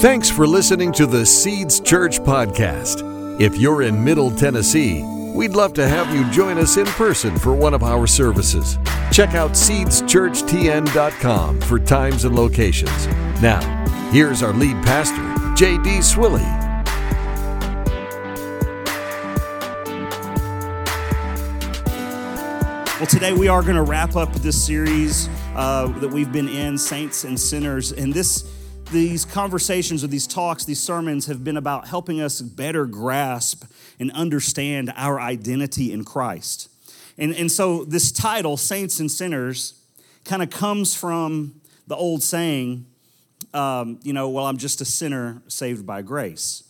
Thanks for listening to the Seeds Church podcast. If you're in Middle Tennessee, we'd love to have you join us in person for one of our services. Check out seedschurchtn.com for times and locations. Now, here's our lead pastor, J.D. Swilley. Well, today we are going to wrap up this series uh, that we've been in, Saints and Sinners. And this, these conversations or these talks, these sermons have been about helping us better grasp and understand our identity in Christ. And, and so this title, Saints and Sinners, kind of comes from the old saying, um, you know, well, I'm just a sinner saved by grace.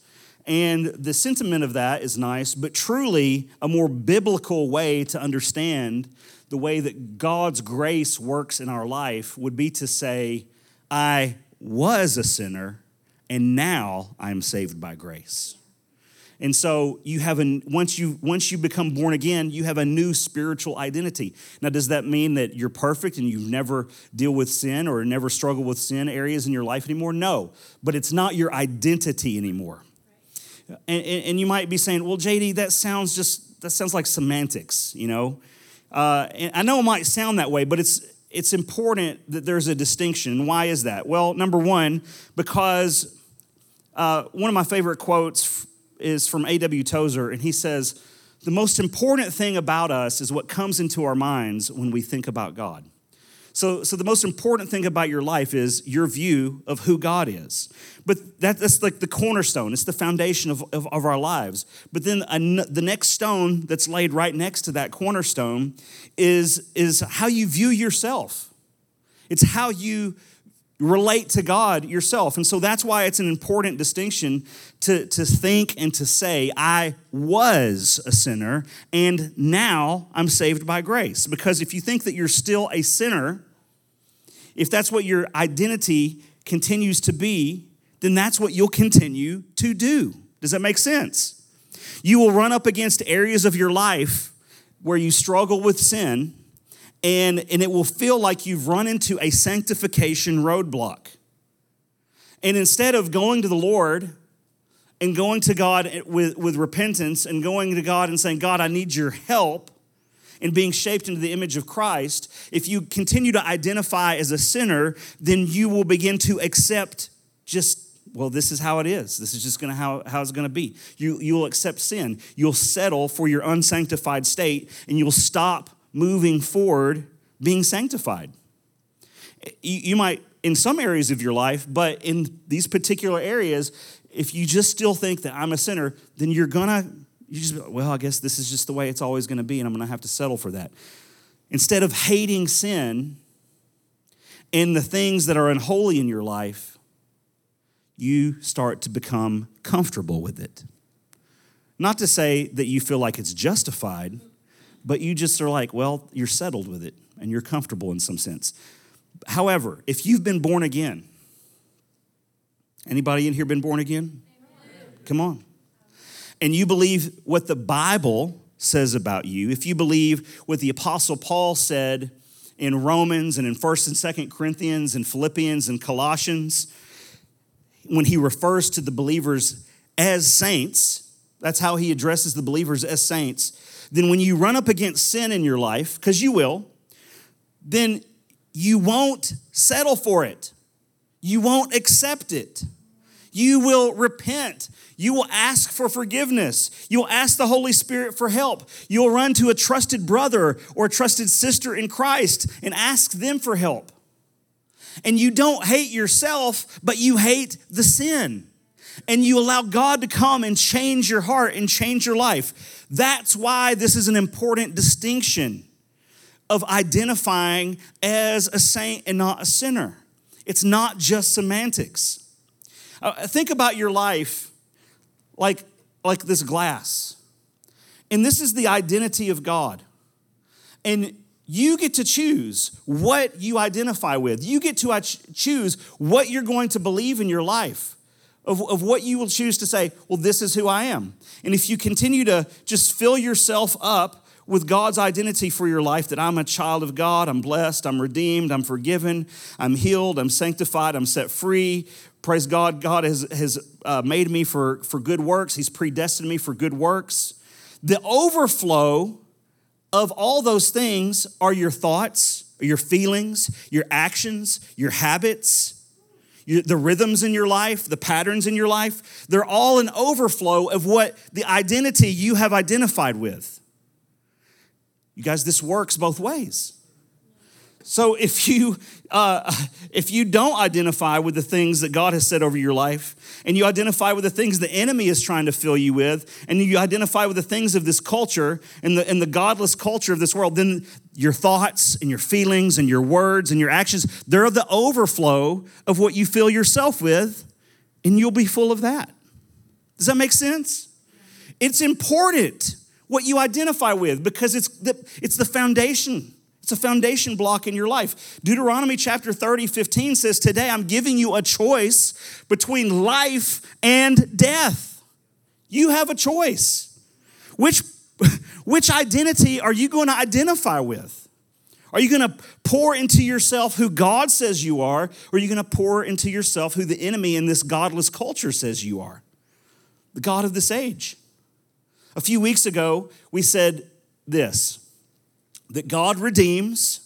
And the sentiment of that is nice, but truly a more biblical way to understand the way that God's grace works in our life would be to say, I was a sinner and now I'm saved by grace. And so you have a once you once you become born again, you have a new spiritual identity. Now, does that mean that you're perfect and you never deal with sin or never struggle with sin areas in your life anymore? No, but it's not your identity anymore. And, and, you might be saying, well, JD, that sounds just, that sounds like semantics, you know? Uh, and I know it might sound that way, but it's, it's important that there's a distinction. Why is that? Well, number one, because uh, one of my favorite quotes is from A.W. Tozer, and he says, The most important thing about us is what comes into our minds when we think about God. So, so the most important thing about your life is your view of who God is. But that, that's like the cornerstone, it's the foundation of, of, of our lives. But then a, the next stone that's laid right next to that cornerstone is, is how you view yourself. It's how you relate to God yourself. And so that's why it's an important distinction to, to think and to say, I was a sinner and now I'm saved by grace. Because if you think that you're still a sinner, if that's what your identity continues to be, then that's what you'll continue to do. Does that make sense? You will run up against areas of your life where you struggle with sin, and, and it will feel like you've run into a sanctification roadblock. And instead of going to the Lord and going to God with, with repentance and going to God and saying, God, I need your help, and being shaped into the image of Christ, if you continue to identify as a sinner, then you will begin to accept just well, this is how it is. This is just gonna how, how it's gonna be. You, you'll accept sin. You'll settle for your unsanctified state, and you'll stop moving forward being sanctified. You, you might, in some areas of your life, but in these particular areas, if you just still think that I'm a sinner, then you're gonna you just, well, I guess this is just the way it's always going to be, and I'm going to have to settle for that. Instead of hating sin and the things that are unholy in your life, you start to become comfortable with it. Not to say that you feel like it's justified, but you just are like, well, you're settled with it and you're comfortable in some sense. However, if you've been born again, anybody in here been born again? Come on and you believe what the Bible says about you, if you believe what the Apostle Paul said in Romans and in 1st and 2nd Corinthians and Philippians and Colossians, when he refers to the believers as saints, that's how he addresses the believers as saints, then when you run up against sin in your life, because you will, then you won't settle for it. You won't accept it. You will repent. You will ask for forgiveness. You'll ask the Holy Spirit for help. You'll run to a trusted brother or a trusted sister in Christ and ask them for help. And you don't hate yourself, but you hate the sin. And you allow God to come and change your heart and change your life. That's why this is an important distinction of identifying as a saint and not a sinner. It's not just semantics. Uh, think about your life like, like this glass. And this is the identity of God. And you get to choose what you identify with. You get to choose what you're going to believe in your life, of, of what you will choose to say, well, this is who I am. And if you continue to just fill yourself up with God's identity for your life that I'm a child of God, I'm blessed, I'm redeemed, I'm forgiven, I'm healed, I'm sanctified, I'm set free, Praise God, God has, has uh, made me for, for good works. He's predestined me for good works. The overflow of all those things are your thoughts, your feelings, your actions, your habits, your, the rhythms in your life, the patterns in your life. They're all an overflow of what the identity you have identified with. You guys, this works both ways. So if you uh, if you don't identify with the things that God has said over your life, and you identify with the things the enemy is trying to fill you with, and you identify with the things of this culture and the and the godless culture of this world, then your thoughts and your feelings and your words and your actions they're the overflow of what you fill yourself with, and you'll be full of that. Does that make sense? It's important what you identify with because it's the, it's the foundation. It's a foundation block in your life. Deuteronomy chapter 30, 15 says, Today I'm giving you a choice between life and death. You have a choice. Which, which identity are you going to identify with? Are you going to pour into yourself who God says you are, or are you going to pour into yourself who the enemy in this godless culture says you are? The God of this age. A few weeks ago, we said this that God redeems,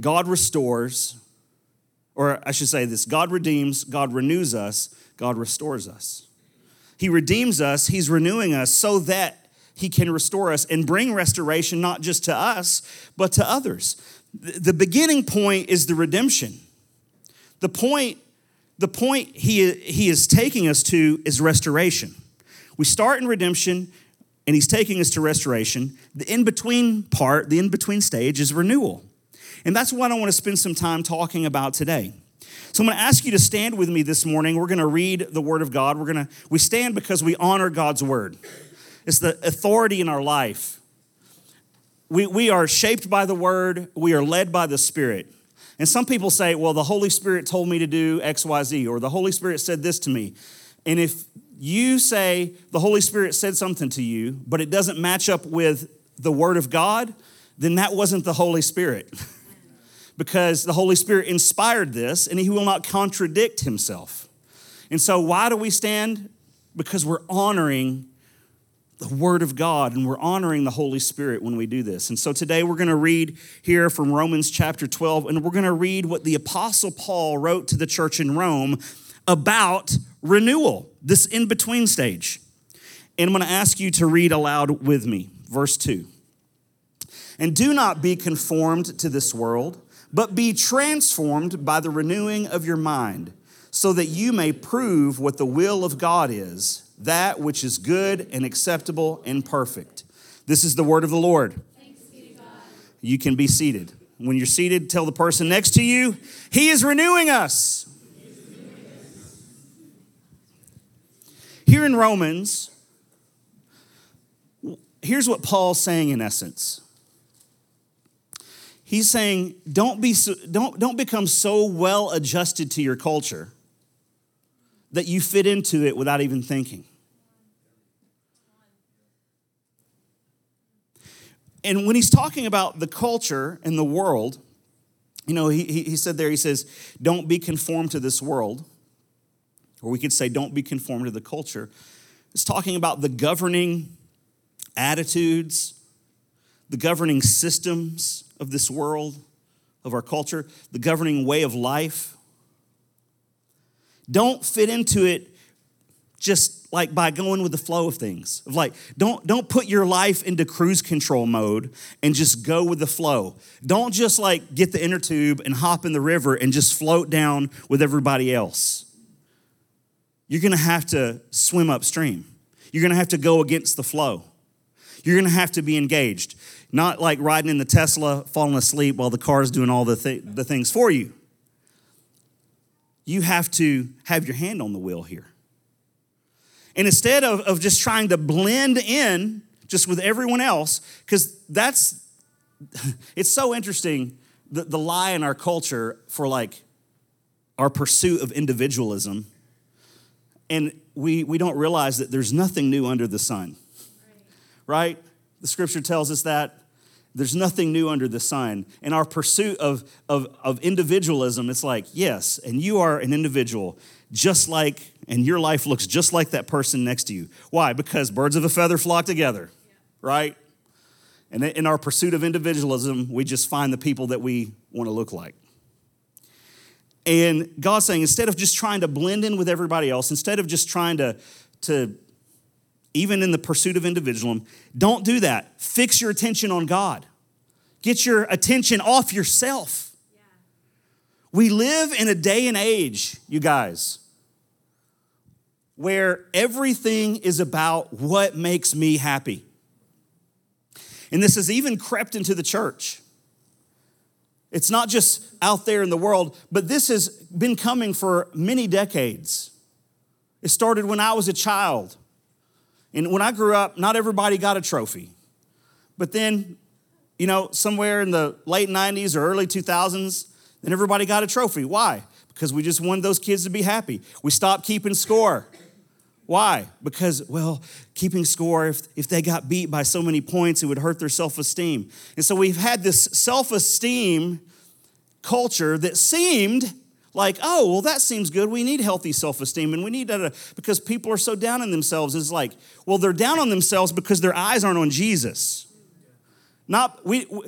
God restores, or I should say this God redeems, God renews us, God restores us. He redeems us, He's renewing us so that He can restore us and bring restoration not just to us, but to others. The beginning point is the redemption. The point, the point he, he is taking us to is restoration. We start in redemption and he's taking us to restoration. The in between part, the in between stage is renewal. And that's what I want to spend some time talking about today. So I'm going to ask you to stand with me this morning. We're going to read the word of God. We're going to we stand because we honor God's word. It's the authority in our life. We, we are shaped by the word, we are led by the Spirit. And some people say, well, the Holy Spirit told me to do XYZ, or the Holy Spirit said this to me. And if you say the Holy Spirit said something to you, but it doesn't match up with the Word of God, then that wasn't the Holy Spirit. because the Holy Spirit inspired this and He will not contradict Himself. And so, why do we stand? Because we're honoring the Word of God and we're honoring the Holy Spirit when we do this. And so, today we're going to read here from Romans chapter 12, and we're going to read what the Apostle Paul wrote to the church in Rome about renewal, this in between stage. And I'm going to ask you to read aloud with me, verse 2. And do not be conformed to this world, but be transformed by the renewing of your mind, so that you may prove what the will of God is, that which is good and acceptable and perfect. This is the word of the Lord. You can be seated. When you're seated, tell the person next to you, He is renewing us. Here in Romans, here's what Paul's saying in essence. He's saying, don't, be so, don't, don't become so well adjusted to your culture that you fit into it without even thinking. And when he's talking about the culture and the world, you know, he, he said there, he says, don't be conformed to this world. Or we could say, don't be conformed to the culture. It's talking about the governing attitudes, the governing systems of this world, of our culture, the governing way of life. Don't fit into it just like by going with the flow of things. Of like, don't, don't put your life into cruise control mode and just go with the flow. Don't just like get the inner tube and hop in the river and just float down with everybody else you're going to have to swim upstream. You're going to have to go against the flow. You're going to have to be engaged, not like riding in the Tesla, falling asleep while the car's doing all the, th- the things for you. You have to have your hand on the wheel here. And instead of, of just trying to blend in just with everyone else, because that's, it's so interesting the, the lie in our culture for like our pursuit of individualism and we, we don't realize that there's nothing new under the sun. Right? The scripture tells us that. There's nothing new under the sun. In our pursuit of, of, of individualism, it's like, yes, and you are an individual, just like, and your life looks just like that person next to you. Why? Because birds of a feather flock together, right? And in our pursuit of individualism, we just find the people that we want to look like. And God's saying, instead of just trying to blend in with everybody else, instead of just trying to, to even in the pursuit of individualism, don't do that. Fix your attention on God. Get your attention off yourself. Yeah. We live in a day and age, you guys, where everything is about what makes me happy. And this has even crept into the church. It's not just out there in the world, but this has been coming for many decades. It started when I was a child. And when I grew up, not everybody got a trophy. But then, you know, somewhere in the late 90s or early 2000s, then everybody got a trophy. Why? Because we just wanted those kids to be happy. We stopped keeping score. Why? Because, well, keeping score, if, if they got beat by so many points, it would hurt their self esteem. And so we've had this self esteem culture that seemed like, oh, well, that seems good. We need healthy self esteem and we need that because people are so down on themselves. It's like, well, they're down on themselves because their eyes aren't on Jesus. Not we, we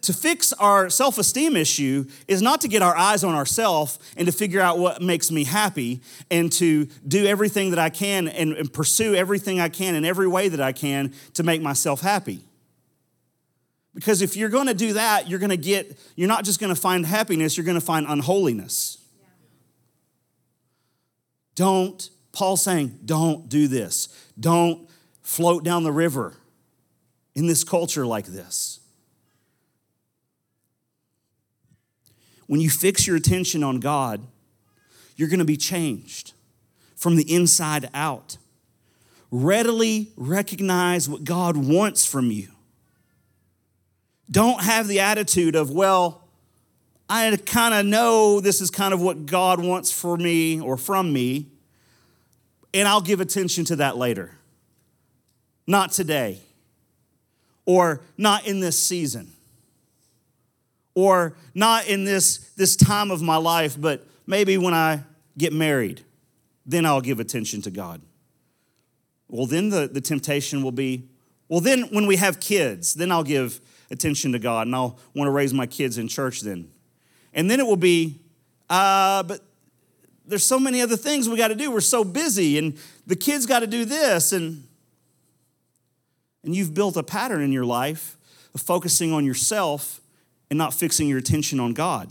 to fix our self-esteem issue is not to get our eyes on ourselves and to figure out what makes me happy and to do everything that I can and, and pursue everything I can in every way that I can to make myself happy. Because if you're going to do that, you're going to get, you're not just going to find happiness, you're going to find unholiness. Yeah. Don't, Paul's saying, don't do this. Don't float down the river in this culture like this. When you fix your attention on God, you're going to be changed from the inside out. Readily recognize what God wants from you. Don't have the attitude of, well, I kind of know this is kind of what God wants for me or from me, and I'll give attention to that later. Not today, or not in this season, or not in this, this time of my life, but maybe when I get married, then I'll give attention to God. Well, then the, the temptation will be, well, then when we have kids, then I'll give attention to God and I'll want to raise my kids in church then. And then it will be, uh, but there's so many other things we got to do. We're so busy and the kids got to do this and and you've built a pattern in your life of focusing on yourself and not fixing your attention on God.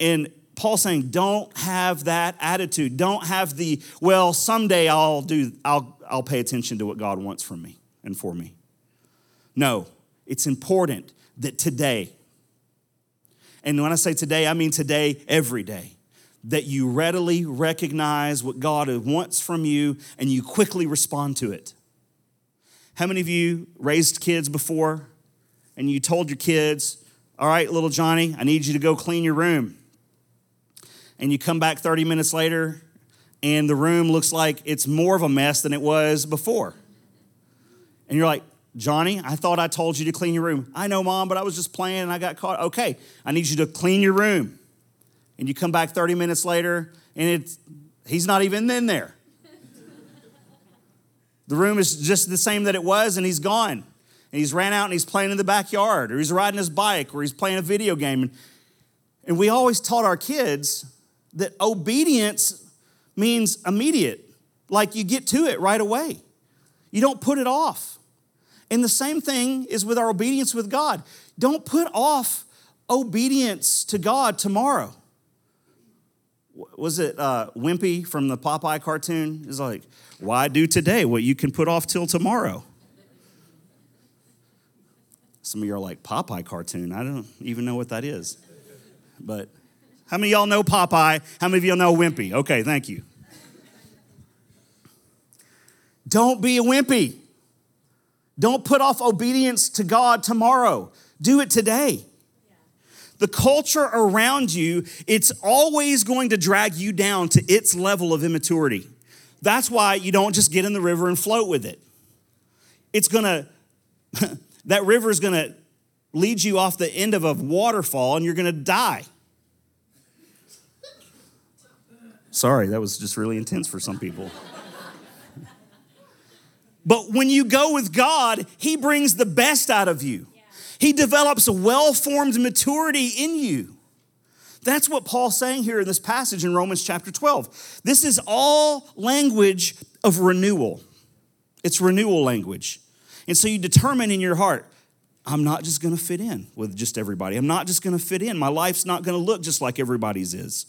And Paul's saying, don't have that attitude. Don't have the, well, someday I'll do, I'll, I'll pay attention to what God wants from me and for me. No, it's important that today, and when I say today, I mean today, every day, that you readily recognize what God wants from you and you quickly respond to it. How many of you raised kids before and you told your kids, All right, little Johnny, I need you to go clean your room? And you come back 30 minutes later and the room looks like it's more of a mess than it was before. And you're like, Johnny, I thought I told you to clean your room. I know, mom, but I was just playing and I got caught. Okay, I need you to clean your room. And you come back 30 minutes later and it's, he's not even in there. The room is just the same that it was and he's gone. And he's ran out and he's playing in the backyard or he's riding his bike or he's playing a video game. And, and we always taught our kids that obedience means immediate, like you get to it right away. You don't put it off. And the same thing is with our obedience with God. Don't put off obedience to God tomorrow. Was it uh, Wimpy from the Popeye cartoon? Is like, why do today what you can put off till tomorrow? Some of you are like, Popeye cartoon? I don't even know what that is. But how many of y'all know Popeye? How many of y'all know Wimpy? Okay, thank you. Don't be a wimpy. Don't put off obedience to God tomorrow. Do it today. The culture around you, it's always going to drag you down to its level of immaturity. That's why you don't just get in the river and float with it. It's to that river is to lead you off the end of a waterfall and you're to die. Sorry, that was just really intense for some people. but when you go with God, He brings the best out of you. He develops a well formed maturity in you. That's what Paul's saying here in this passage in Romans chapter 12. This is all language of renewal. It's renewal language. And so you determine in your heart, I'm not just gonna fit in with just everybody. I'm not just gonna fit in. My life's not gonna look just like everybody's is.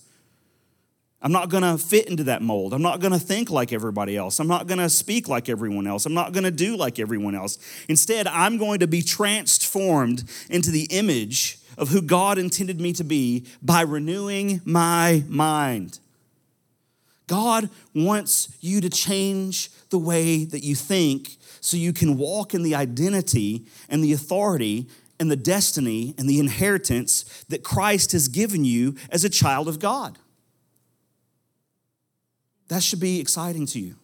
I'm not gonna fit into that mold. I'm not gonna think like everybody else. I'm not gonna speak like everyone else. I'm not gonna do like everyone else. Instead, I'm going to be transformed into the image of who God intended me to be by renewing my mind. God wants you to change the way that you think so you can walk in the identity and the authority and the destiny and the inheritance that Christ has given you as a child of God. That should be exciting to you.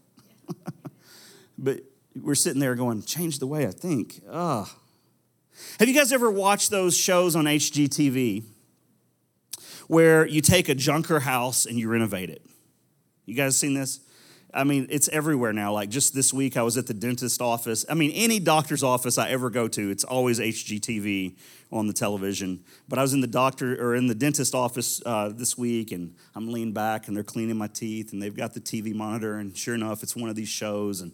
but we're sitting there going, change the way I think. Ugh. Have you guys ever watched those shows on HGTV where you take a junker house and you renovate it? You guys seen this? I mean, it's everywhere now. Like just this week, I was at the dentist office. I mean, any doctor's office I ever go to, it's always HGTV on the television. But I was in the doctor or in the dentist office uh, this week, and I'm leaning back, and they're cleaning my teeth, and they've got the TV monitor, and sure enough, it's one of these shows, and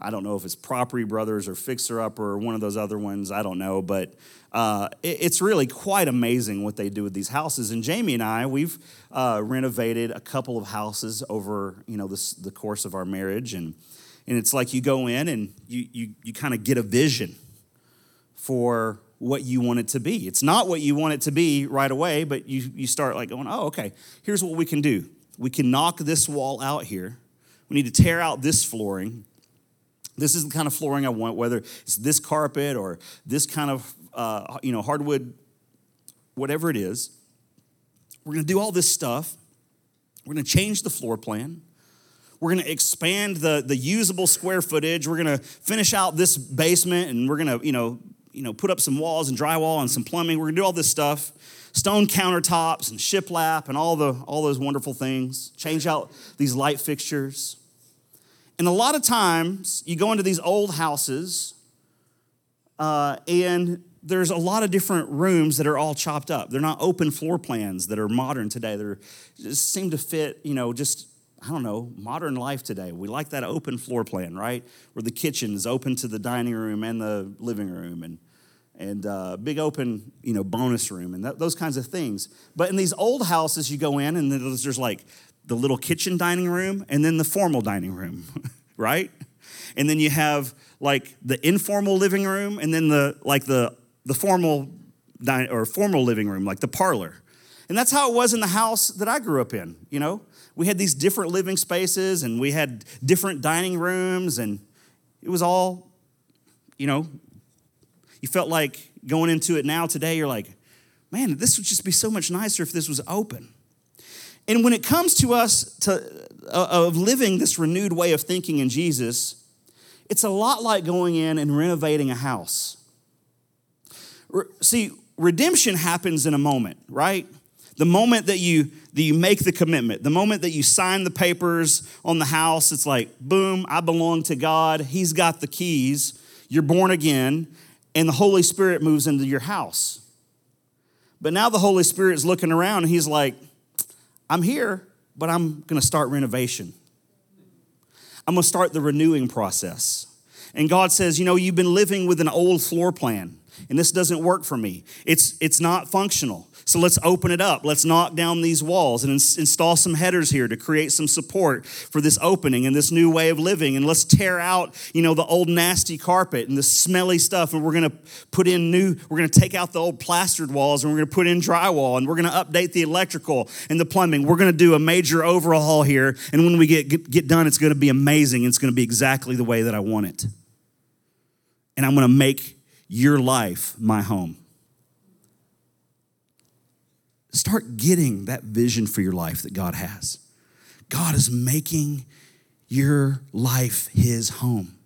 I don't know if it's Property Brothers or Fixer Up or one of those other ones. I don't know, but uh, it, it's really quite amazing what they do with these houses. And Jamie and I, we've uh, renovated a couple of houses over you know this, the course of our marriage, and and it's like you go in and you you you kind of get a vision for what you want it to be. It's not what you want it to be right away, but you you start like going, oh, okay. Here's what we can do. We can knock this wall out here. We need to tear out this flooring this is the kind of flooring I want, whether it's this carpet or this kind of uh, you know hardwood, whatever it is. We're going to do all this stuff. We're going to change the floor plan. We're going to expand the, the usable square footage. We're going to finish out this basement, and we're going to you know you know put up some walls and drywall and some plumbing. We're going to do all this stuff stone countertops and shiplap and all the all those wonderful things change out these light fixtures and a lot of times you go into these old houses uh, and there's a lot of different rooms that are all chopped up. They're not open floor plans that are modern today. They seem to fit, you know, just I don't know, modern life today. We like that open floor plan, right? Where the kitchen is open to the dining room and the living room, and and uh, big open, you know, bonus room, and th- those kinds of things. But in these old houses, you go in and there's, there's like the little kitchen dining room and then the formal dining room, right? And then you have like the informal living room and then the like the the formal dining or formal living room, like the parlor. And that's how it was in the house that I grew up in, you know? We had these different living spaces and we had different dining rooms and it was all, you know, you felt like going into it now today, you're like, man, this would just be so much nicer if this was open. And when it comes to us to, uh, of living this renewed way of thinking in Jesus, it's a lot like going in and renovating a house. See, redemption happens in a moment, right? The moment that you that you make the commitment, the moment that you sign the papers on the house, it's like, boom, I belong to God. He's got the keys. You're born again, and the Holy Spirit moves into your house. But now the Holy Spirit is looking around and he's like, I'm here, but I'm going to start renovation. I'm going to start the renewing process. And God says, You know, you've been living with an old floor plan, and this doesn't work for me. It's, it's not functional. So let's open it up. Let's knock down these walls and ins- install some headers here to create some support for this opening and this new way of living. And let's tear out, you know, the old nasty carpet and the smelly stuff. And we're going to put in new, we're going to take out the old plastered walls and we're going to put in drywall and we're going to update the electrical and the plumbing. We're going to do a major overhaul here. And when we get, get, get done, it's going to be amazing. It's going to be exactly the way that I want it. And I'm going to make your life my home start getting that vision for your life that God has. God is making your life his home,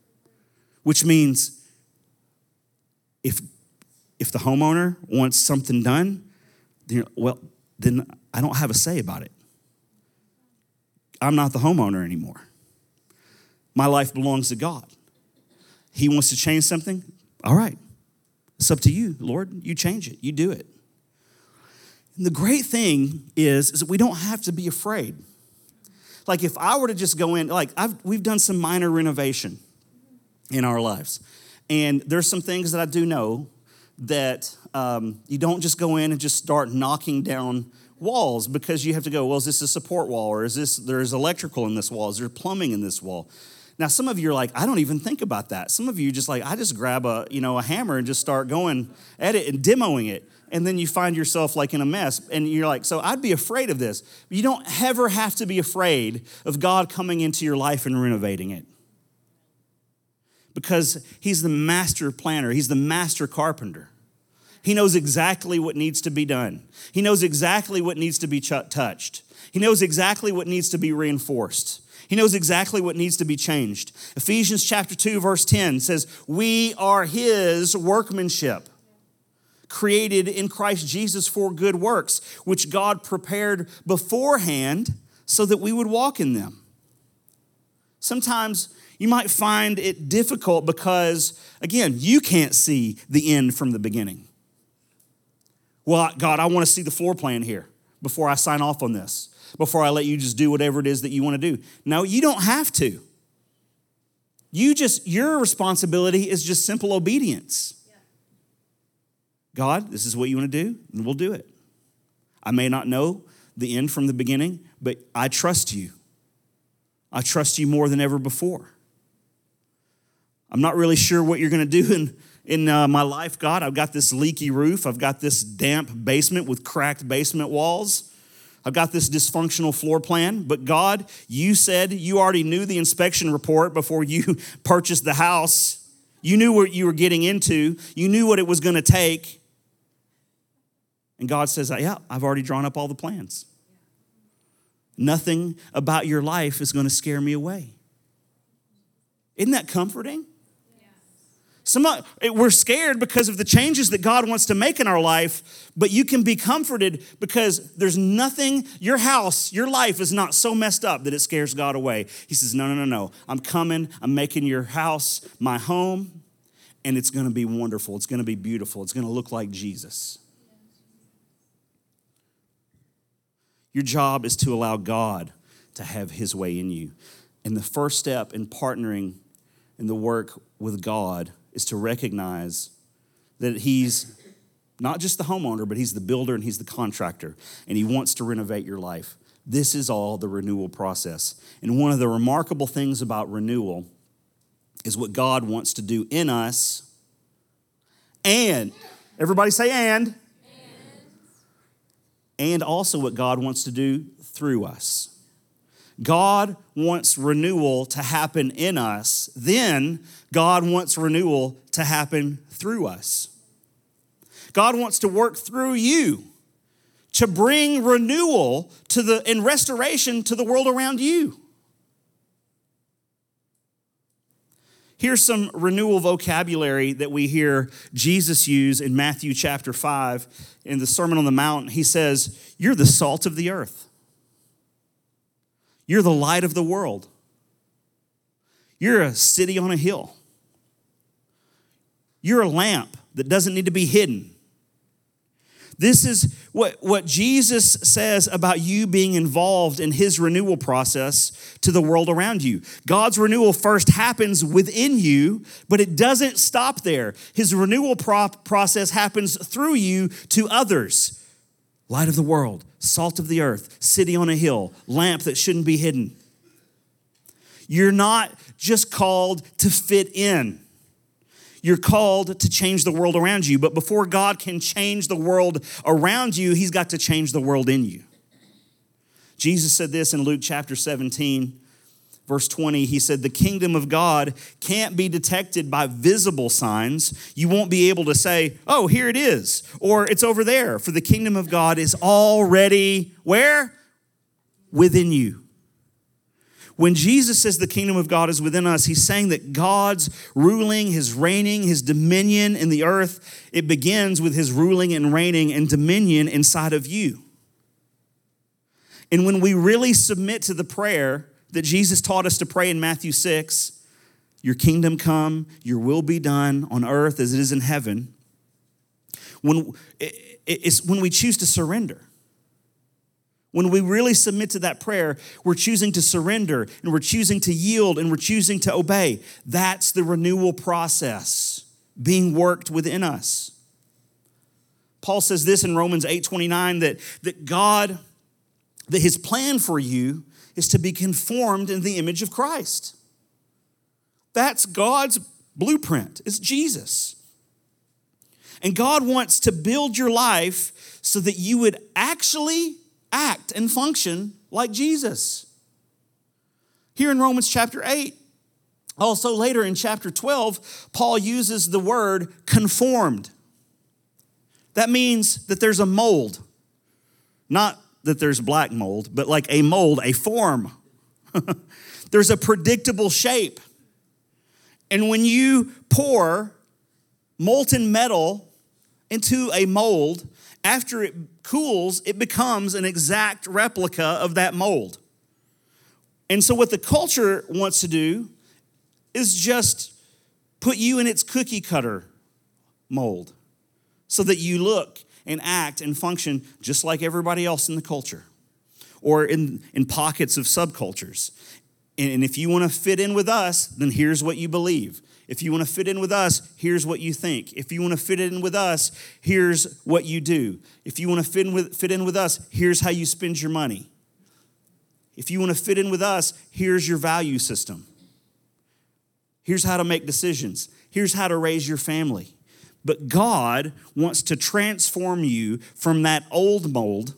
which means if if the homeowner wants something done, then, well, then I don't have a say about it. I'm not the homeowner anymore. My life belongs to God. He wants to change something. All right. It's up to you, Lord. You change it. You do it. And the great thing is, is that we don't have to be afraid. Like if I were to just go in, like I've, we've done some minor renovation in our lives. And there's some things that I do know that um, you don't just go in and just start knocking down walls because you have to go, well, is this a support wall or is this, there's electrical in this wall? Is there plumbing in this wall? Now, some of you are like, I don't even think about that. Some of you just like, I just grab a, you know, a hammer and just start going at it and demoing it. And then you find yourself like in a mess. And you're like, so I'd be afraid of this. You don't ever have to be afraid of God coming into your life and renovating it. Because He's the master planner, He's the master carpenter. He knows exactly what needs to be done. He knows exactly what needs to be ch- touched. He knows exactly what needs to be reinforced. He knows exactly what needs to be changed. Ephesians chapter 2 verse 10 says, "We are his workmanship, created in Christ Jesus for good works, which God prepared beforehand so that we would walk in them." Sometimes you might find it difficult because again, you can't see the end from the beginning. Well, God, I want to see the floor plan here before I sign off on this, before I let you just do whatever it is that you want to do. No, you don't have to. You just, your responsibility is just simple obedience. God, this is what you want to do, and we'll do it. I may not know the end from the beginning, but I trust you. I trust you more than ever before. I'm not really sure what you're going to do in in uh, my life, God. I've got this leaky roof. I've got this damp basement with cracked basement walls. I've got this dysfunctional floor plan. But God, you said you already knew the inspection report before you purchased the house. You knew what you were getting into, you knew what it was going to take. And God says, Yeah, I've already drawn up all the plans. Nothing about your life is going to scare me away. Isn't that comforting? Some, we're scared because of the changes that God wants to make in our life, but you can be comforted because there's nothing, your house, your life is not so messed up that it scares God away. He says, No, no, no, no. I'm coming, I'm making your house my home, and it's gonna be wonderful. It's gonna be beautiful. It's gonna look like Jesus. Your job is to allow God to have his way in you. And the first step in partnering in the work with God is to recognize that He's not just the homeowner, but He's the builder and He's the contractor, and He wants to renovate your life. This is all the renewal process. And one of the remarkable things about renewal is what God wants to do in us. And, everybody say, and. And, also what God wants to do through us. God wants renewal to happen in us, then God wants renewal to happen through us. God wants to work through you to bring renewal to the and restoration to the world around you. Here's some renewal vocabulary that we hear Jesus use in Matthew chapter 5 in the Sermon on the Mount. He says, You're the salt of the earth. You're the light of the world. You're a city on a hill. You're a lamp that doesn't need to be hidden. This is what, what Jesus says about you being involved in his renewal process to the world around you. God's renewal first happens within you, but it doesn't stop there. His renewal process happens through you to others light of the world, salt of the earth, city on a hill, lamp that shouldn't be hidden. You're not just called to fit in. You're called to change the world around you. But before God can change the world around you, He's got to change the world in you. Jesus said this in Luke chapter 17 Verse 20, he said, The kingdom of God can't be detected by visible signs. You won't be able to say, Oh, here it is, or it's over there, for the kingdom of God is already where? Within you. When Jesus says the kingdom of God is within us, he's saying that God's ruling, his reigning, his dominion in the earth, it begins with his ruling and reigning and dominion inside of you. And when we really submit to the prayer that Jesus taught us to pray in Matthew 6, your kingdom come, your will be done on earth as it is in heaven, when, it's when we choose to surrender. When we really submit to that prayer, we're choosing to surrender and we're choosing to yield and we're choosing to obey. That's the renewal process being worked within us. Paul says this in Romans 8:29 that, that God, that his plan for you is to be conformed in the image of Christ. That's God's blueprint. It's Jesus. And God wants to build your life so that you would actually act and function like Jesus. Here in Romans chapter 8, also later in chapter 12, Paul uses the word conformed. That means that there's a mold. Not that there's black mold, but like a mold, a form. there's a predictable shape. And when you pour molten metal into a mold, after it cools, it becomes an exact replica of that mold. And so, what the culture wants to do is just put you in its cookie cutter mold so that you look and act and function just like everybody else in the culture or in, in pockets of subcultures. And if you want to fit in with us, then here's what you believe. If you want to fit in with us, here's what you think. If you want to fit in with us, here's what you do. If you want to fit in with, fit in with us, here's how you spend your money. If you want to fit in with us, here's your value system. Here's how to make decisions. Here's how to raise your family. But God wants to transform you from that old mold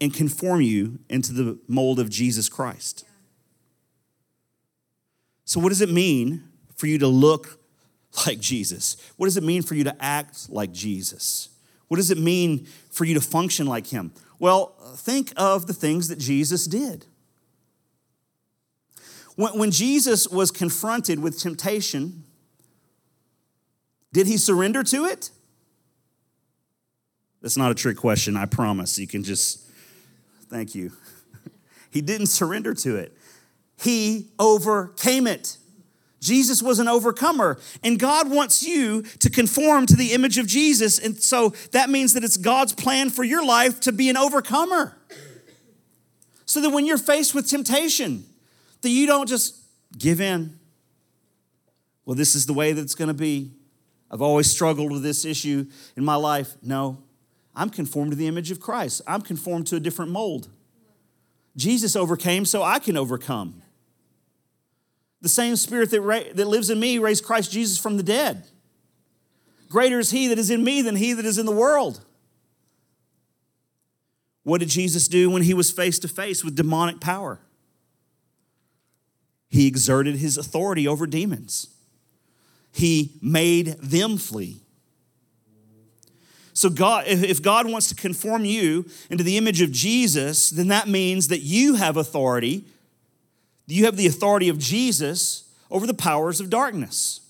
and conform you into the mold of Jesus Christ. So, what does it mean for you to look like Jesus? What does it mean for you to act like Jesus? What does it mean for you to function like him? Well, think of the things that Jesus did. When, when Jesus was confronted with temptation, did he surrender to it? That's not a trick question, I promise. You can just, thank you. he didn't surrender to it, he overcame it. Jesus was an overcomer, and God wants you to conform to the image of Jesus. And so that means that it's God's plan for your life to be an overcomer. So that when you're faced with temptation, that you don't just give in. Well, this is the way that it's going to be. I've always struggled with this issue in my life. No, I'm conformed to the image of Christ. I'm conformed to a different mold. Jesus overcame, so I can overcome. The same spirit that, ra- that lives in me raised Christ Jesus from the dead. Greater is he that is in me than he that is in the world. What did Jesus do when he was face to face with demonic power? He exerted his authority over demons. He made them flee. So God if God wants to conform you into the image of Jesus, then that means that you have authority you have the authority of Jesus over the powers of darkness.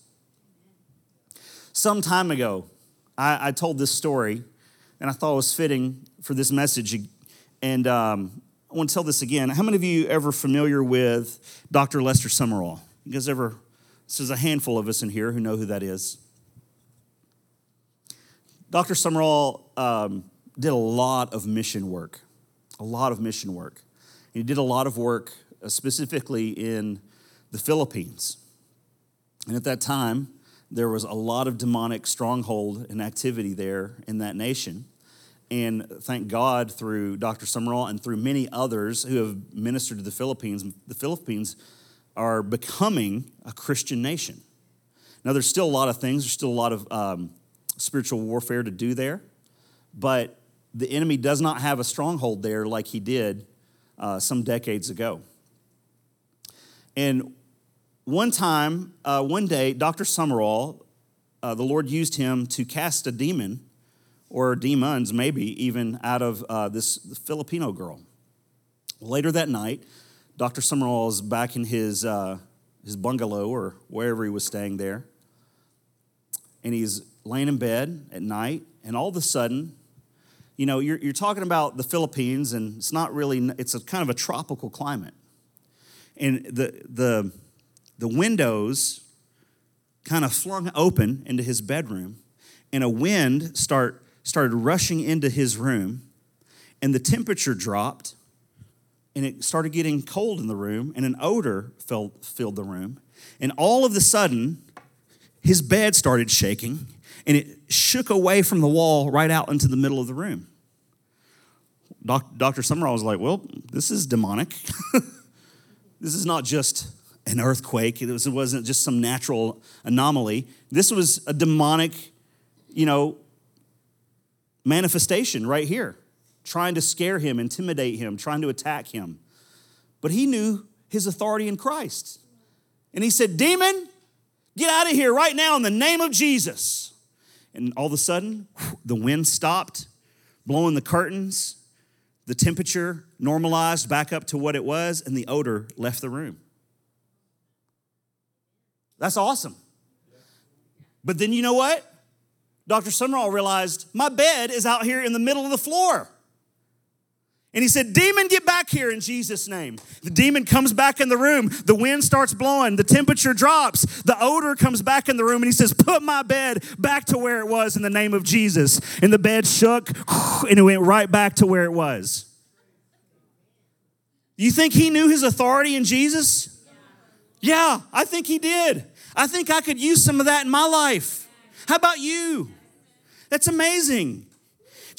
Some time ago, I, I told this story, and I thought it was fitting for this message. And um, I want to tell this again. How many of you ever familiar with Dr. Lester Sumrall? You guys ever? This is a handful of us in here who know who that is. Dr. Sumrall um, did a lot of mission work, a lot of mission work. He did a lot of work specifically in the Philippines. And at that time, there was a lot of demonic stronghold and activity there in that nation. And thank God through Dr. Sumrall and through many others who have ministered to the Philippines, the Philippines are becoming a Christian nation. Now, there's still a lot of things, there's still a lot of um, spiritual warfare to do there, but the enemy does not have a stronghold there like he did uh, some decades ago. And one time, uh, one day, Dr. Sumrall, uh, the Lord used him to cast a demon, or demons maybe, even out of uh, this Filipino girl. Later that night, Dr. Sumrall is back in his, uh, his bungalow or wherever he was staying there. And he's laying in bed at night, and all of a sudden, you know, you're, you're talking about the Philippines, and it's not really, it's a kind of a tropical climate. And the, the, the windows kind of flung open into his bedroom, and a wind start, started rushing into his room, and the temperature dropped, and it started getting cold in the room, and an odor filled, filled the room. And all of a sudden, his bed started shaking, and it shook away from the wall right out into the middle of the room. Doc, Dr. Sumrall was like, Well, this is demonic. this is not just an earthquake, it, was, it wasn't just some natural anomaly. This was a demonic, you know, manifestation right here, trying to scare him, intimidate him, trying to attack him. But he knew his authority in Christ. And he said, Demon, get out of here right now in the name of Jesus. And all of a sudden, the wind stopped, blowing the curtains. The temperature normalized back up to what it was, and the odor left the room. That's awesome. But then you know what? Dr. Sumrall realized my bed is out here in the middle of the floor. And he said, Demon, get back here in Jesus' name. The demon comes back in the room. The wind starts blowing. The temperature drops. The odor comes back in the room. And he says, Put my bed back to where it was in the name of Jesus. And the bed shook and it went right back to where it was. You think he knew his authority in Jesus? Yeah, I think he did. I think I could use some of that in my life. How about you? That's amazing.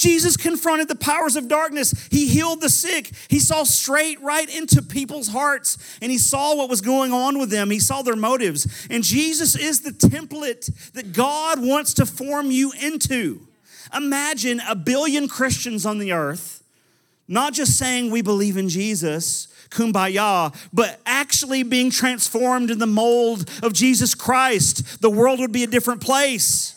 Jesus confronted the powers of darkness. He healed the sick. He saw straight right into people's hearts and he saw what was going on with them. He saw their motives. And Jesus is the template that God wants to form you into. Imagine a billion Christians on the earth, not just saying we believe in Jesus, kumbaya, but actually being transformed in the mold of Jesus Christ. The world would be a different place.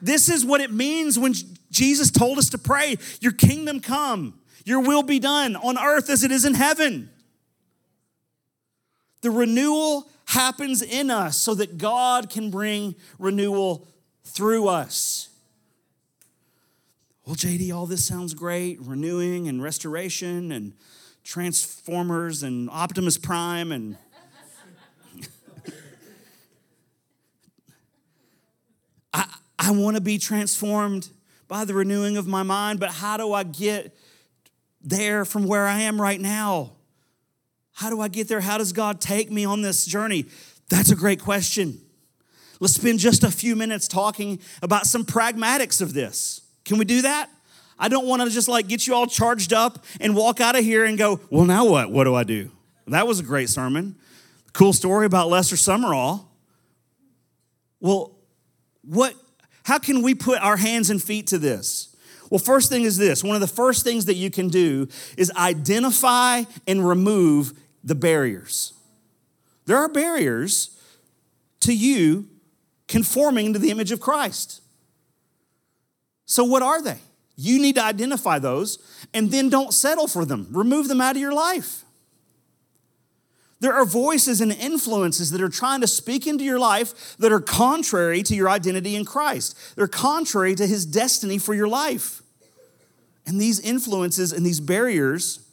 This is what it means when Jesus told us to pray, Your kingdom come, your will be done on earth as it is in heaven. The renewal happens in us so that God can bring renewal through us. Well, JD, all this sounds great renewing and restoration and Transformers and Optimus Prime and. I, I want to be transformed by the renewing of my mind, but how do I get there from where I am right now? How do I get there? How does God take me on this journey? That's a great question. Let's spend just a few minutes talking about some pragmatics of this. Can we do that? I don't want to just like get you all charged up and walk out of here and go, well, now what? What do I do? That was a great sermon. Cool story about Lester Sumrall. Well, what how can we put our hands and feet to this? Well, first thing is this one of the first things that you can do is identify and remove the barriers. There are barriers to you conforming to the image of Christ. So, what are they? You need to identify those and then don't settle for them. Remove them out of your life. There are voices and influences that are trying to speak into your life that are contrary to your identity in Christ. They're contrary to his destiny for your life. And these influences and these barriers,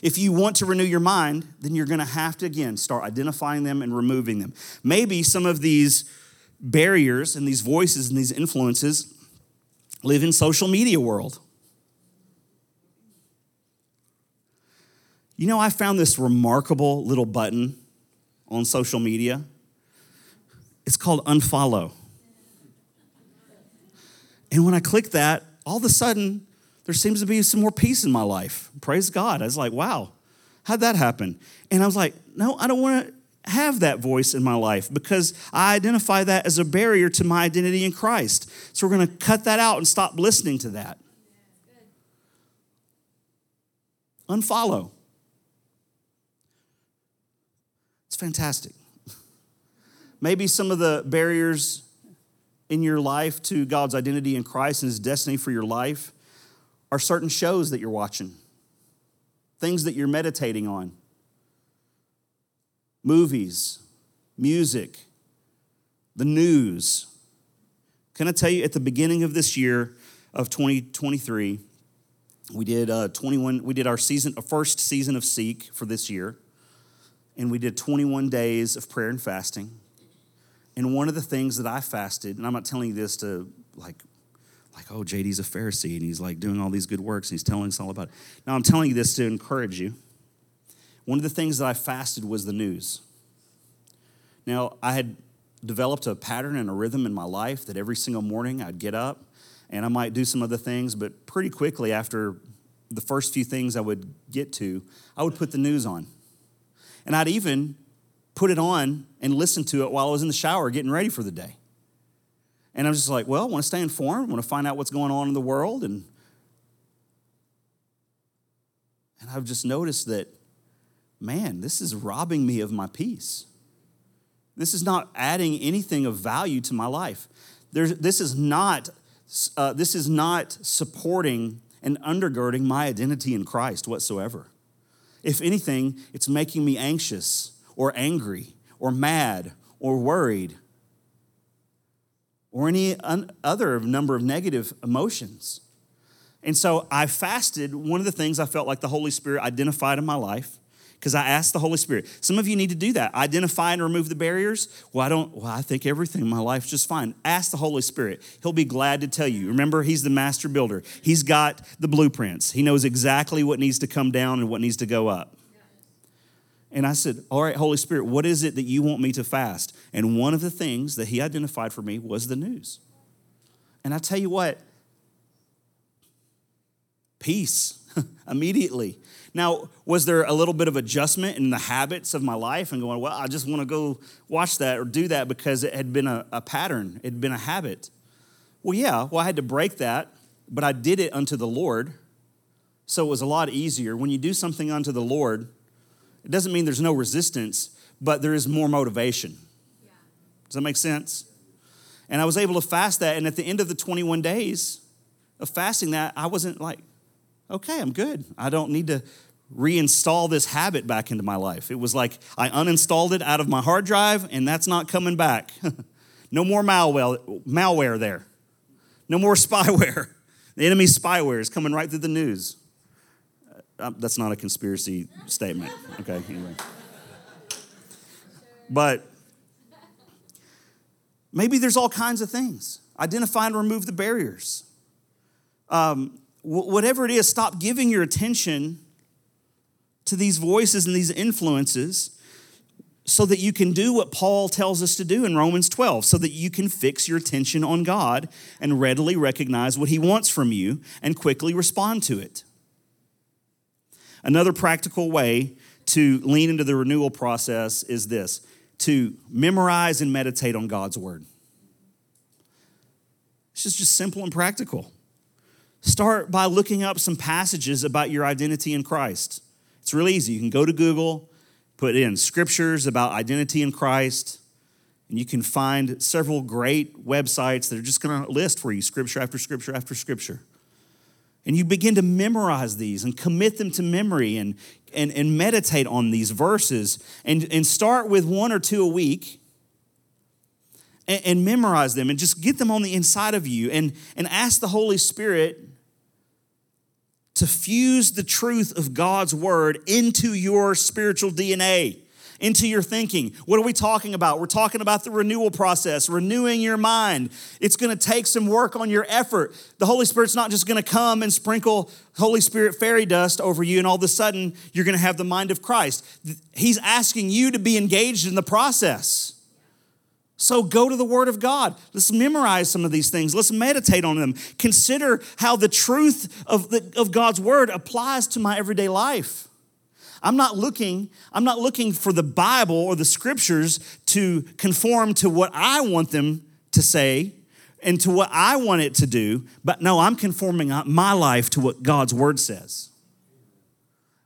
if you want to renew your mind, then you're going to have to, again, start identifying them and removing them. Maybe some of these barriers and these voices and these influences live in social media world. You know, I found this remarkable little button on social media. It's called unfollow. And when I click that, all of a sudden, there seems to be some more peace in my life. Praise God. I was like, wow, how'd that happen? And I was like, no, I don't want to have that voice in my life because I identify that as a barrier to my identity in Christ. So we're going to cut that out and stop listening to that. Unfollow. It's fantastic. Maybe some of the barriers in your life to God's identity in Christ and His destiny for your life are certain shows that you're watching. things that you're meditating on, movies, music, the news. Can I tell you, at the beginning of this year of 2023, we did uh, 21. We did our season, our first season of Seek for this year, and we did 21 days of prayer and fasting. And one of the things that I fasted, and I'm not telling you this to like, like oh JD's a Pharisee and he's like doing all these good works and he's telling us all about it. Now I'm telling you this to encourage you. One of the things that I fasted was the news. Now I had developed a pattern and a rhythm in my life that every single morning I'd get up and I might do some other things, but pretty quickly after the first few things I would get to, I would put the news on. And I'd even put it on and listen to it while I was in the shower getting ready for the day. And I was just like, well, I want to stay informed, I want to find out what's going on in the world. And, and I've just noticed that, man, this is robbing me of my peace. This is not adding anything of value to my life. There's, this is not uh, this is not supporting and undergirding my identity in Christ whatsoever. If anything, it's making me anxious or angry or mad or worried or any other number of negative emotions. And so I fasted. One of the things I felt like the Holy Spirit identified in my life because I asked the Holy Spirit. Some of you need to do that. Identify and remove the barriers. Well, I don't, well, I think everything in my life's just fine. Ask the Holy Spirit. He'll be glad to tell you. Remember, He's the master builder, He's got the blueprints. He knows exactly what needs to come down and what needs to go up. And I said, All right, Holy Spirit, what is it that you want me to fast? And one of the things that He identified for me was the news. And I tell you what, peace immediately. Now, was there a little bit of adjustment in the habits of my life and going, well, I just want to go watch that or do that because it had been a, a pattern, it had been a habit? Well, yeah, well, I had to break that, but I did it unto the Lord. So it was a lot easier. When you do something unto the Lord, it doesn't mean there's no resistance, but there is more motivation. Yeah. Does that make sense? And I was able to fast that, and at the end of the 21 days of fasting that, I wasn't like, okay, I'm good. I don't need to reinstall this habit back into my life. It was like I uninstalled it out of my hard drive, and that's not coming back. no more malware, malware there. No more spyware. The enemy spyware is coming right through the news. Uh, that's not a conspiracy statement. Okay, anyway. But maybe there's all kinds of things. Identify and remove the barriers. Um, whatever it is, stop giving your attention to these voices and these influences so that you can do what Paul tells us to do in Romans 12, so that you can fix your attention on God and readily recognize what He wants from you and quickly respond to it. Another practical way to lean into the renewal process is this to memorize and meditate on God's Word. It's just, just simple and practical. Start by looking up some passages about your identity in Christ. It's really easy. You can go to Google, put in scriptures about identity in Christ, and you can find several great websites that are just going to list for you scripture after scripture after scripture. And you begin to memorize these and commit them to memory and, and, and meditate on these verses and, and start with one or two a week and, and memorize them and just get them on the inside of you and, and ask the Holy Spirit to fuse the truth of God's word into your spiritual DNA, into your thinking. What are we talking about? We're talking about the renewal process, renewing your mind. It's going to take some work on your effort. The Holy Spirit's not just going to come and sprinkle Holy Spirit fairy dust over you, and all of a sudden you're going to have the mind of Christ. He's asking you to be engaged in the process. So go to the Word of God. Let's memorize some of these things. Let's meditate on them. Consider how the truth of, the, of God's Word applies to my everyday life. I'm not looking, I'm not looking for the Bible or the scriptures to conform to what I want them to say and to what I want it to do, but no, I'm conforming my life to what God's Word says.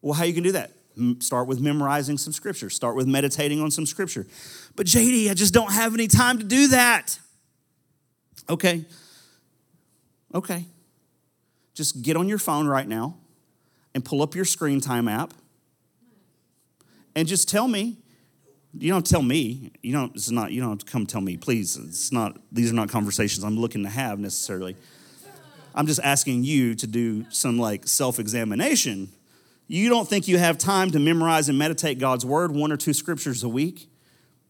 Well, how you can do that? Start with memorizing some scripture, start with meditating on some scripture. But JD, I just don't have any time to do that. Okay. Okay. Just get on your phone right now and pull up your screen time app and just tell me. You don't tell me. You don't. It's not. You don't come tell me, please. It's not. These are not conversations I'm looking to have necessarily. I'm just asking you to do some like self-examination. You don't think you have time to memorize and meditate God's word, one or two scriptures a week?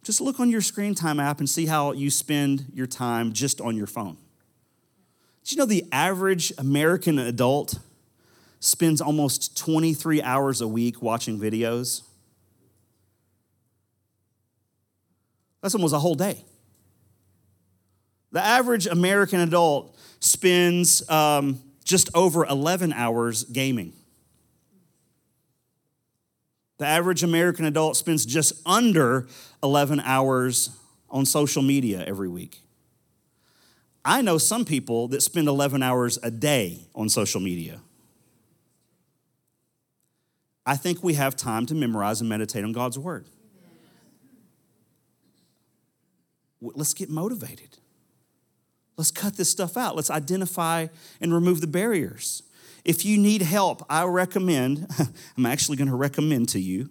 Just look on your screen time app and see how you spend your time just on your phone. Do you know the average American adult spends almost 23 hours a week watching videos? That's almost a whole day. The average American adult spends um, just over 11 hours gaming. The average American adult spends just under 11 hours on social media every week. I know some people that spend 11 hours a day on social media. I think we have time to memorize and meditate on God's word. Let's get motivated. Let's cut this stuff out. Let's identify and remove the barriers. If you need help, I recommend, I'm actually going to recommend to you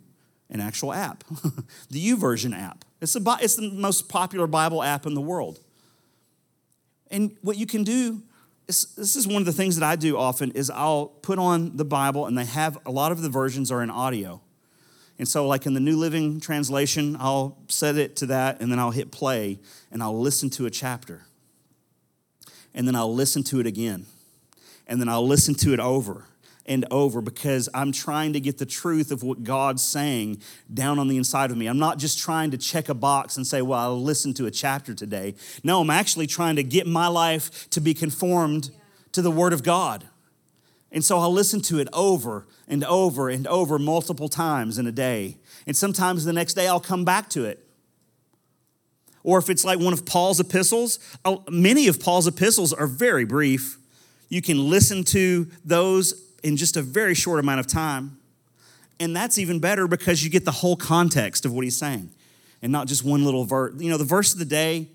an actual app, the YouVersion app. It's, a, it's the most popular Bible app in the world. And what you can do is, this is one of the things that I do often is I'll put on the Bible and they have a lot of the versions are in audio. And so, like in the New Living Translation, I'll set it to that and then I'll hit play and I'll listen to a chapter. And then I'll listen to it again. And then I'll listen to it over and over because I'm trying to get the truth of what God's saying down on the inside of me. I'm not just trying to check a box and say, well, I'll listen to a chapter today. No, I'm actually trying to get my life to be conformed to the Word of God. And so I'll listen to it over and over and over multiple times in a day. And sometimes the next day I'll come back to it. Or if it's like one of Paul's epistles, many of Paul's epistles are very brief. You can listen to those in just a very short amount of time. And that's even better because you get the whole context of what he's saying and not just one little verse. You know, the verse of the day,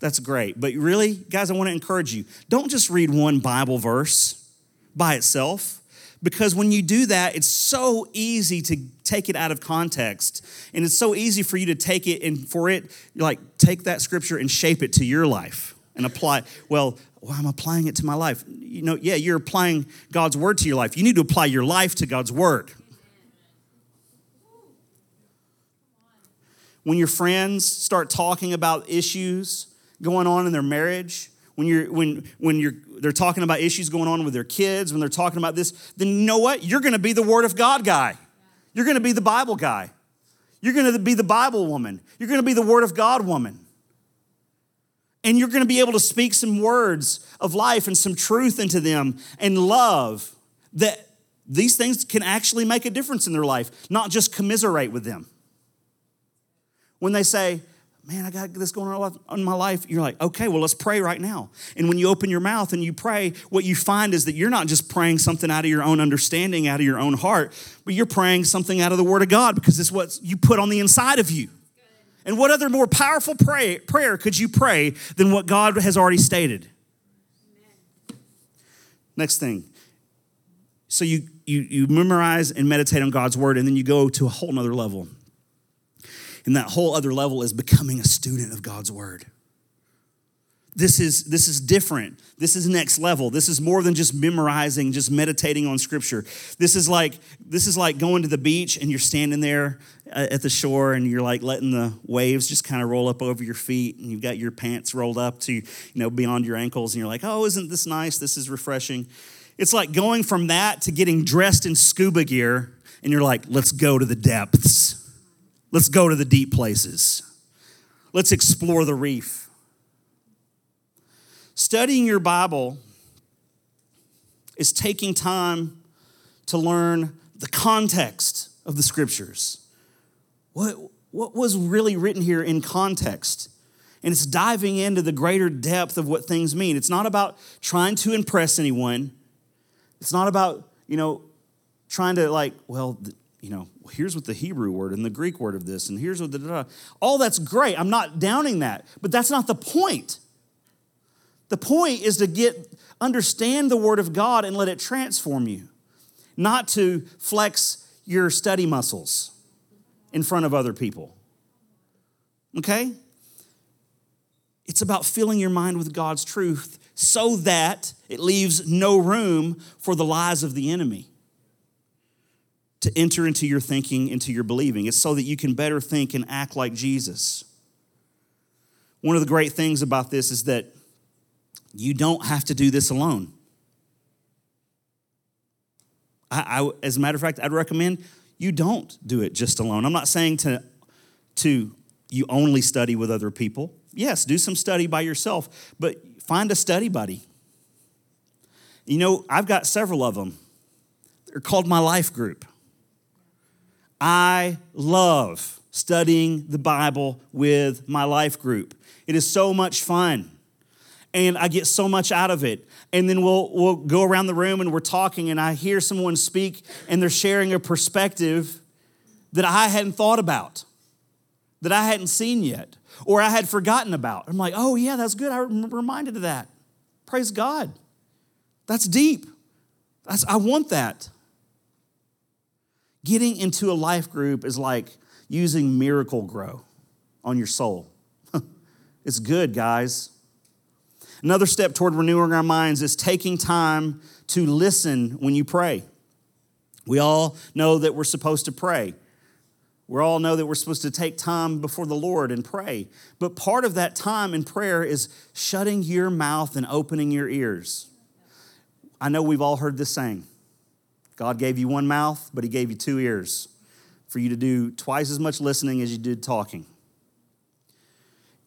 that's great. But really, guys, I want to encourage you don't just read one Bible verse by itself because when you do that, it's so easy to take it out of context. And it's so easy for you to take it and for it, like, take that scripture and shape it to your life and apply. Well, well, I'm applying it to my life. You know, yeah, you're applying God's word to your life. You need to apply your life to God's word. When your friends start talking about issues going on in their marriage, when you're when when you're they're talking about issues going on with their kids, when they're talking about this, then you know what? You're going to be the Word of God guy. You're going to be the Bible guy. You're going to be the Bible woman. You're going to be the Word of God woman. And you're going to be able to speak some words of life and some truth into them and love that these things can actually make a difference in their life, not just commiserate with them. When they say, man, I got this going on in my life. You're like, okay, well, let's pray right now. And when you open your mouth and you pray, what you find is that you're not just praying something out of your own understanding, out of your own heart, but you're praying something out of the Word of God because it's what you put on the inside of you. And what other more powerful pray, prayer could you pray than what God has already stated? Amen. Next thing. So you, you, you memorize and meditate on God's word, and then you go to a whole nother level. And that whole other level is becoming a student of God's word. This is, this is different. This is next level. This is more than just memorizing, just meditating on scripture. This is like this is like going to the beach and you're standing there uh, at the shore and you're like letting the waves just kind of roll up over your feet and you've got your pants rolled up to, you know, beyond your ankles and you're like, "Oh, isn't this nice? This is refreshing." It's like going from that to getting dressed in scuba gear and you're like, "Let's go to the depths." Let's go to the deep places. Let's explore the reef. Studying your Bible is taking time to learn the context of the scriptures. What, what was really written here in context? And it's diving into the greater depth of what things mean. It's not about trying to impress anyone. It's not about, you know, trying to like, well, you know, here's what the Hebrew word and the Greek word of this, and here's what the da, da. all that's great. I'm not downing that, but that's not the point. The point is to get understand the word of God and let it transform you. not to flex your study muscles in front of other people. Okay? It's about filling your mind with God's truth so that it leaves no room for the lies of the enemy to enter into your thinking, into your believing. It's so that you can better think and act like Jesus. One of the great things about this is that you don't have to do this alone. I, I, as a matter of fact, I'd recommend you don't do it just alone. I'm not saying to, to you only study with other people. Yes, do some study by yourself, but find a study buddy. You know, I've got several of them. They're called my life group. I love studying the Bible with my life group. It is so much fun. And I get so much out of it. And then we'll, we'll go around the room and we're talking, and I hear someone speak, and they're sharing a perspective that I hadn't thought about, that I hadn't seen yet, or I had forgotten about. I'm like, oh, yeah, that's good. I'm reminded of that. Praise God. That's deep. That's, I want that. Getting into a life group is like using Miracle-Gro on your soul. it's good, guys. Another step toward renewing our minds is taking time to listen when you pray. We all know that we're supposed to pray. We all know that we're supposed to take time before the Lord and pray. But part of that time in prayer is shutting your mouth and opening your ears. I know we've all heard this saying God gave you one mouth, but He gave you two ears for you to do twice as much listening as you did talking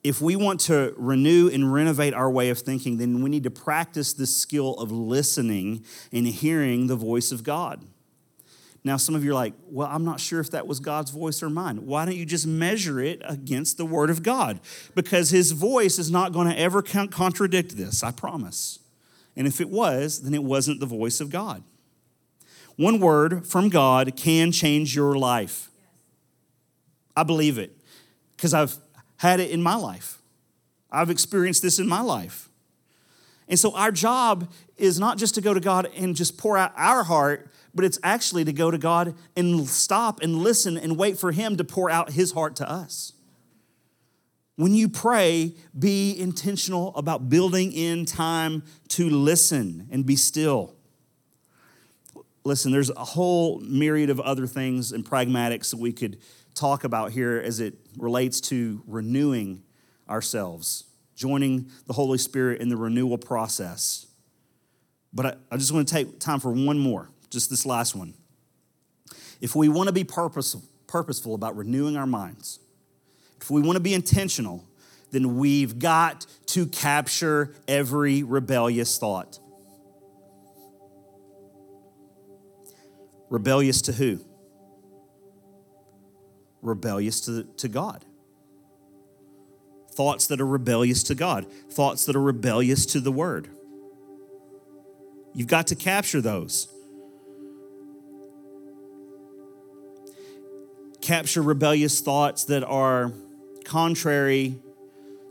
if we want to renew and renovate our way of thinking, then we need to practice the skill of listening and hearing the voice of God. Now, some of you are like, well, I'm not sure if that was God's voice or mine. Why don't you just measure it against the Word of God? Because His voice is not going to ever contradict this, I promise. And if it was, then it wasn't the voice of God. One word from God can change your life. I believe it because I've had it in my life. I've experienced this in my life. And so our job is not just to go to God and just pour out our heart, but it's actually to go to God and stop and listen and wait for Him to pour out His heart to us. When you pray, be intentional about building in time to listen and be still. Listen, there's a whole myriad of other things and pragmatics that we could talk about here as it relates to renewing ourselves, joining the Holy Spirit in the renewal process. But I, I just want to take time for one more, just this last one. If we want to be purposeful, purposeful about renewing our minds, if we want to be intentional, then we've got to capture every rebellious thought. Rebellious to who? Rebellious to, to God. Thoughts that are rebellious to God, thoughts that are rebellious to the Word. You've got to capture those. Capture rebellious thoughts that are contrary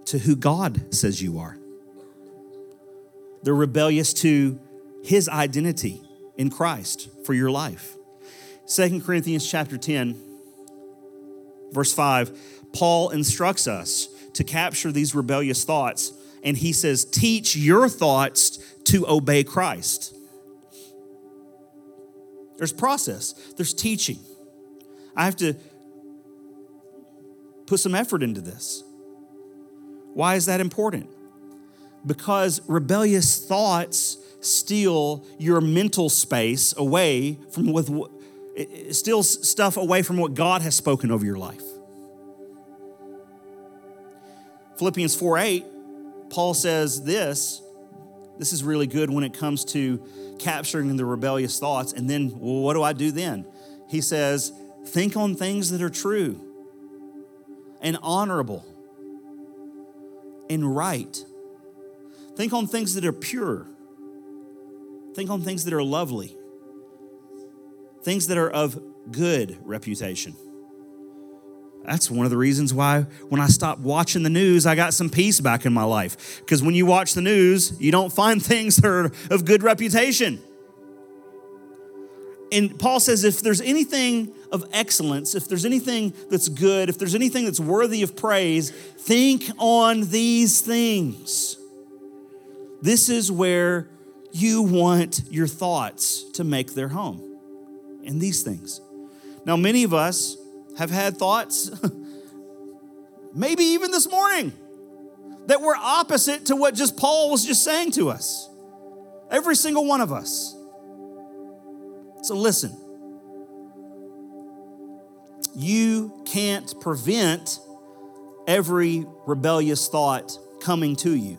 to who God says you are. They're rebellious to his identity in Christ for your life. Second Corinthians chapter 10 Verse 5, Paul instructs us to capture these rebellious thoughts, and he says, Teach your thoughts to obey Christ. There's process, there's teaching. I have to put some effort into this. Why is that important? Because rebellious thoughts steal your mental space away from with it steals stuff away from what God has spoken over your life. Philippians 4 8, Paul says this. This is really good when it comes to capturing the rebellious thoughts. And then, well, what do I do then? He says, think on things that are true and honorable and right. Think on things that are pure. Think on things that are lovely things that are of good reputation. That's one of the reasons why when I stopped watching the news, I got some peace back in my life. Because when you watch the news, you don't find things that are of good reputation. and Paul says if there's anything of excellence, if there's anything that's good, if there's anything that's worthy of praise, think on these things. This is where you want your thoughts to make their home in these things. Now, many of us have had thoughts, maybe even this morning, that were opposite to what just Paul was just saying to us. Every single one of us. So listen. You can't prevent every rebellious thought coming to you.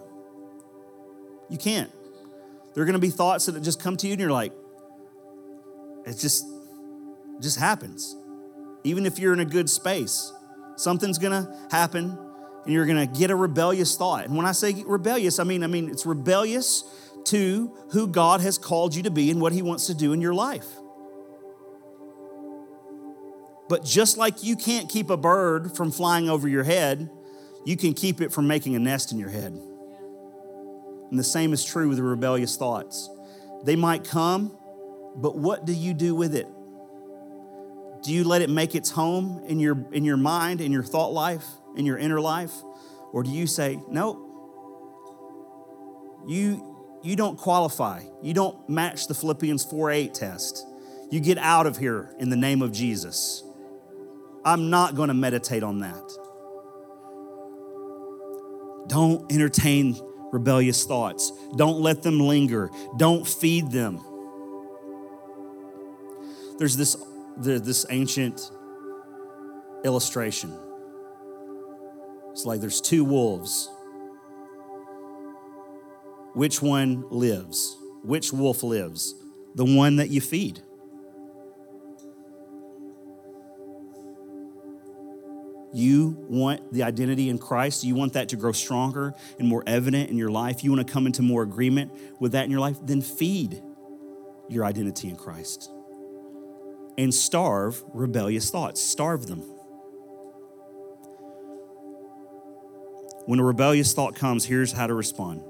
You can't. There are going to be thoughts that just come to you and you're like, it's just, it just happens. Even if you're in a good space, something's to happen and you're to get a rebellious thought. And when I say rebellious, I mean I mean it's rebellious to who God has called you to be and what he wants to do in your life. But just like you can't keep a bird from flying over your head, you can keep it from making a nest in your head. And the same is true with the rebellious thoughts. They might come, but what do you do with it? Do you let it make its home in your, in your mind, in your thought life, in your inner life? Or do you say, no, you, you don't qualify. You don't match the Philippians 4 8 test. You get out of here in the name of Jesus. I'm not going to meditate on that. Don't entertain rebellious thoughts. Don't let them linger. Don't feed them. There's this, this ancient illustration. It's like there's two wolves. Which one lives? Which wolf lives? The one that you feed. You want the identity in Christ. You want that to grow stronger and more evident in your life. You want to come into more agreement with that in your life. Then feed your identity in Christ and starve rebellious thoughts. Starve them. When a rebellious thought comes, here's how to respond.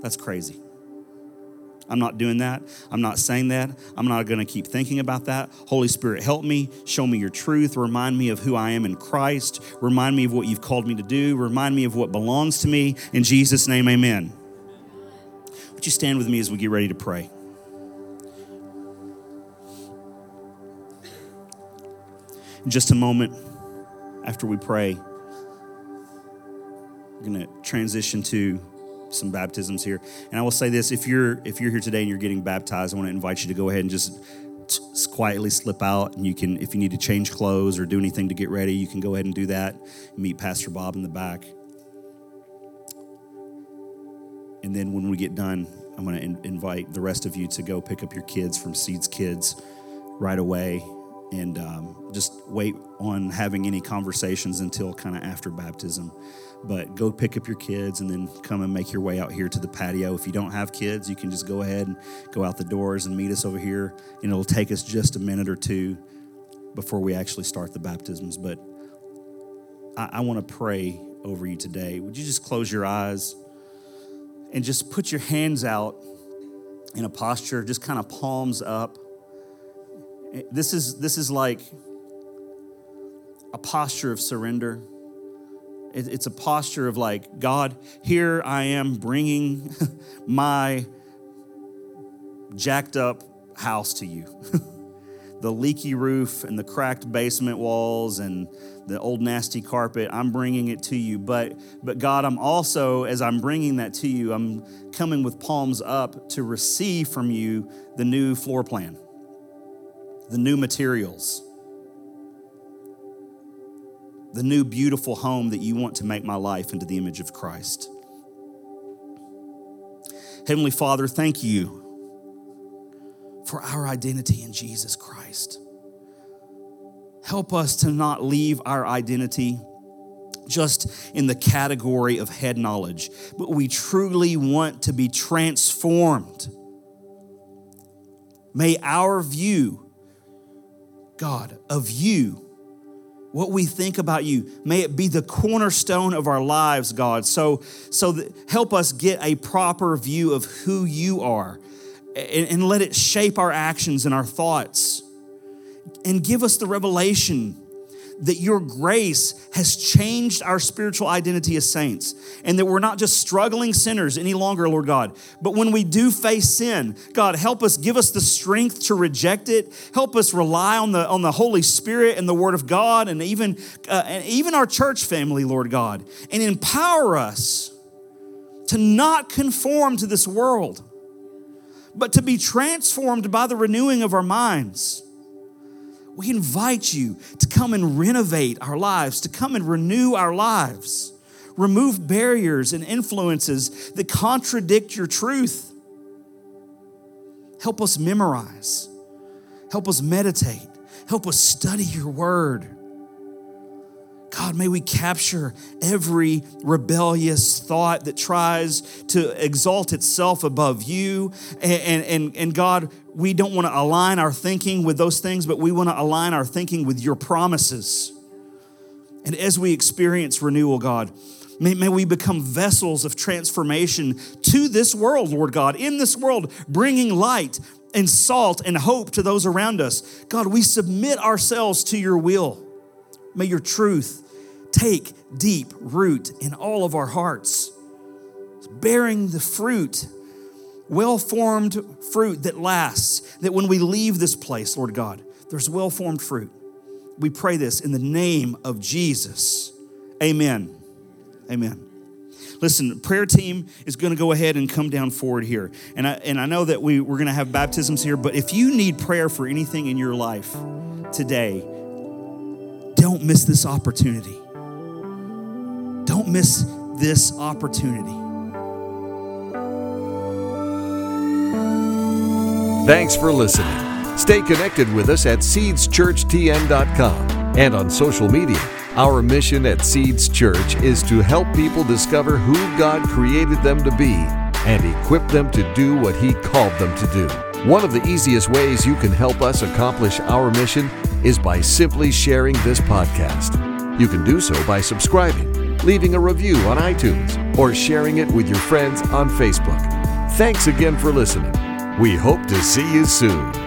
That's crazy. I'm not doing that. I'm not saying that. I'm not going to keep thinking about that. Holy Spirit, help me. Show me your truth. Remind me of who I am in Christ. Remind me of what you've called me to do. Remind me of what belongs to me. In Jesus' name, amen. Would you stand with me as we get ready to pray? In just a moment after we pray, we're going to transition to some baptisms here. And I will say this: if you're if you're here today and you're getting baptized, I want to invite you to go ahead and just quietly slip out. And you can if you need to change clothes or do anything to get ready you can go ahead and do that. Meet pastor bob in the back. And then when we get done i'm going to in- invite the rest of you to go pick up your kids from seeds kids right away and um, just wait on having any conversations until kind of after baptism but go pick up your kids and then come and make your way out here to the patio. If you don't have kids, you can just go ahead and go out the doors and meet us over here. And it'll take us just a minute or two before we actually start the baptisms. But I, I want to pray over you today. Would you just close your eyes and just put your hands out in a posture, just kind of palms up? This is, this is like a posture of surrender. It's a posture of like, God, here I am bringing my jacked up house to you. the leaky roof and the cracked basement walls and the old nasty carpet i'm bringing it to you but but god i'm also as i'm bringing that to you i'm coming with palms up to receive from you the new floor plan the new materials the new beautiful home that you want to make my life into the image of Christ. Heavenly Father, thank you for our identity in Jesus Christ. Help us to not leave our identity just in the category of head knowledge, but we truly want to be transformed. May our view, God, of you what we think about you may it be the cornerstone of our lives god so so that, help us get a proper view of who you are and, and let it shape our actions and our thoughts. And give us the revelation that your grace has changed our spiritual identity as saints and that we're not just struggling sinners any longer, Lord God. But when we do face sin, God, help us, give us the strength to reject it. Help us rely on the, on the Holy Spirit and the Word of God and even, uh, and even our church family, Lord God, and empower us to not conform to this world, but to be transformed by the renewing of our minds we invite you to come and renovate our lives, to come and renew our lives. Remove barriers and influences that contradict your truth. Help us memorize. Help us meditate. Help us study your word. God, may we capture every rebellious thought that tries to exalt itself above you. And, and, and, God, we don't want to align our thinking with those things, but we want to align our thinking with your promises. And as we experience renewal, God, may, may we become vessels of transformation to this world, Lord God, in this world, bringing light and salt and hope to those around us. God, we submit ourselves to your will. May your truth take deep root in all of our hearts, bearing the fruit, well formed fruit that lasts, that when we leave this place, Lord God, there's well formed fruit. We pray this in the name of Jesus. Amen. Amen. Listen, prayer team is going to go ahead and come down forward here. And I, and I know that we, we're going to have baptisms here, but if you need prayer for anything in your life today, don't miss this opportunity. Don't miss this opportunity. Thanks for listening. Stay connected with us at seedschurchtn.com and on social media. Our mission at Seeds Church is to help people discover who God created them to be and equip them to do what He called them to do. One of the easiest ways you can help us accomplish our mission is by simply sharing this podcast. You can do so by subscribing leaving a review on iTunes, or sharing it with your friends on Facebook. Thanks again for listening. We hope to see you soon.